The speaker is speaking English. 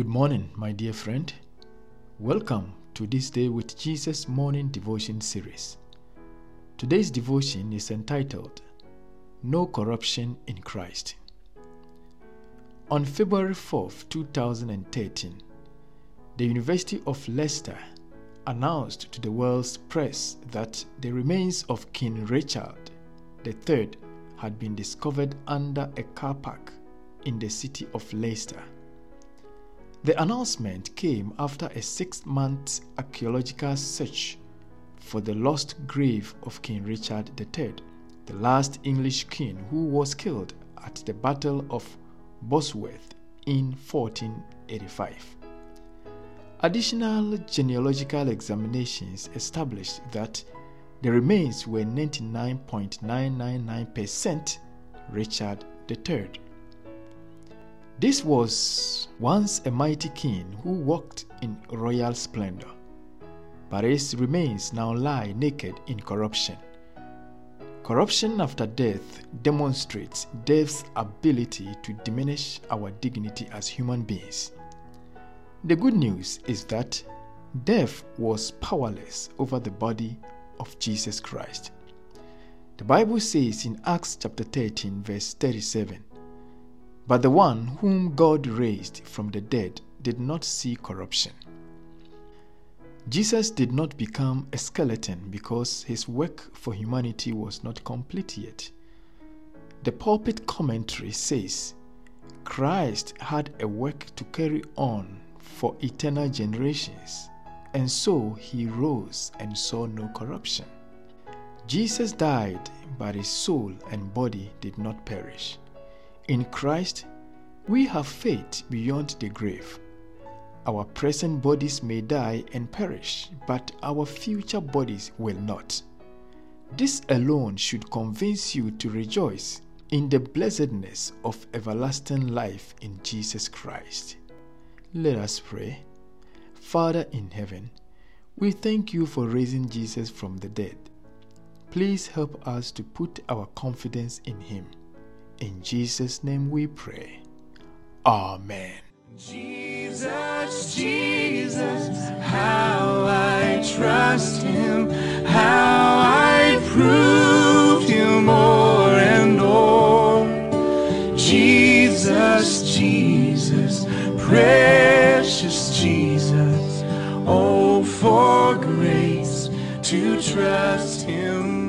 Good morning, my dear friend. Welcome to this Day with Jesus morning devotion series. Today's devotion is entitled No Corruption in Christ. On February 4th, 2013, the University of Leicester announced to the world's press that the remains of King Richard III had been discovered under a car park in the city of Leicester. The announcement came after a six month archaeological search for the lost grave of King Richard III, the last English king who was killed at the Battle of Bosworth in 1485. Additional genealogical examinations established that the remains were 99.999% Richard III. This was once a mighty king who walked in royal splendor, but his remains now lie naked in corruption. Corruption after death demonstrates death's ability to diminish our dignity as human beings. The good news is that death was powerless over the body of Jesus Christ. The Bible says in Acts chapter 13, verse 37 But the one whom God raised from the dead did not see corruption. Jesus did not become a skeleton because his work for humanity was not complete yet. The pulpit commentary says Christ had a work to carry on for eternal generations, and so he rose and saw no corruption. Jesus died, but his soul and body did not perish. In Christ, we have faith beyond the grave. Our present bodies may die and perish, but our future bodies will not. This alone should convince you to rejoice in the blessedness of everlasting life in Jesus Christ. Let us pray. Father in heaven, we thank you for raising Jesus from the dead. Please help us to put our confidence in him. In Jesus' name we pray. Amen. Jesus, Jesus, how I trust him, how I prove him more and more. Jesus, Jesus, precious Jesus, oh, for grace to trust him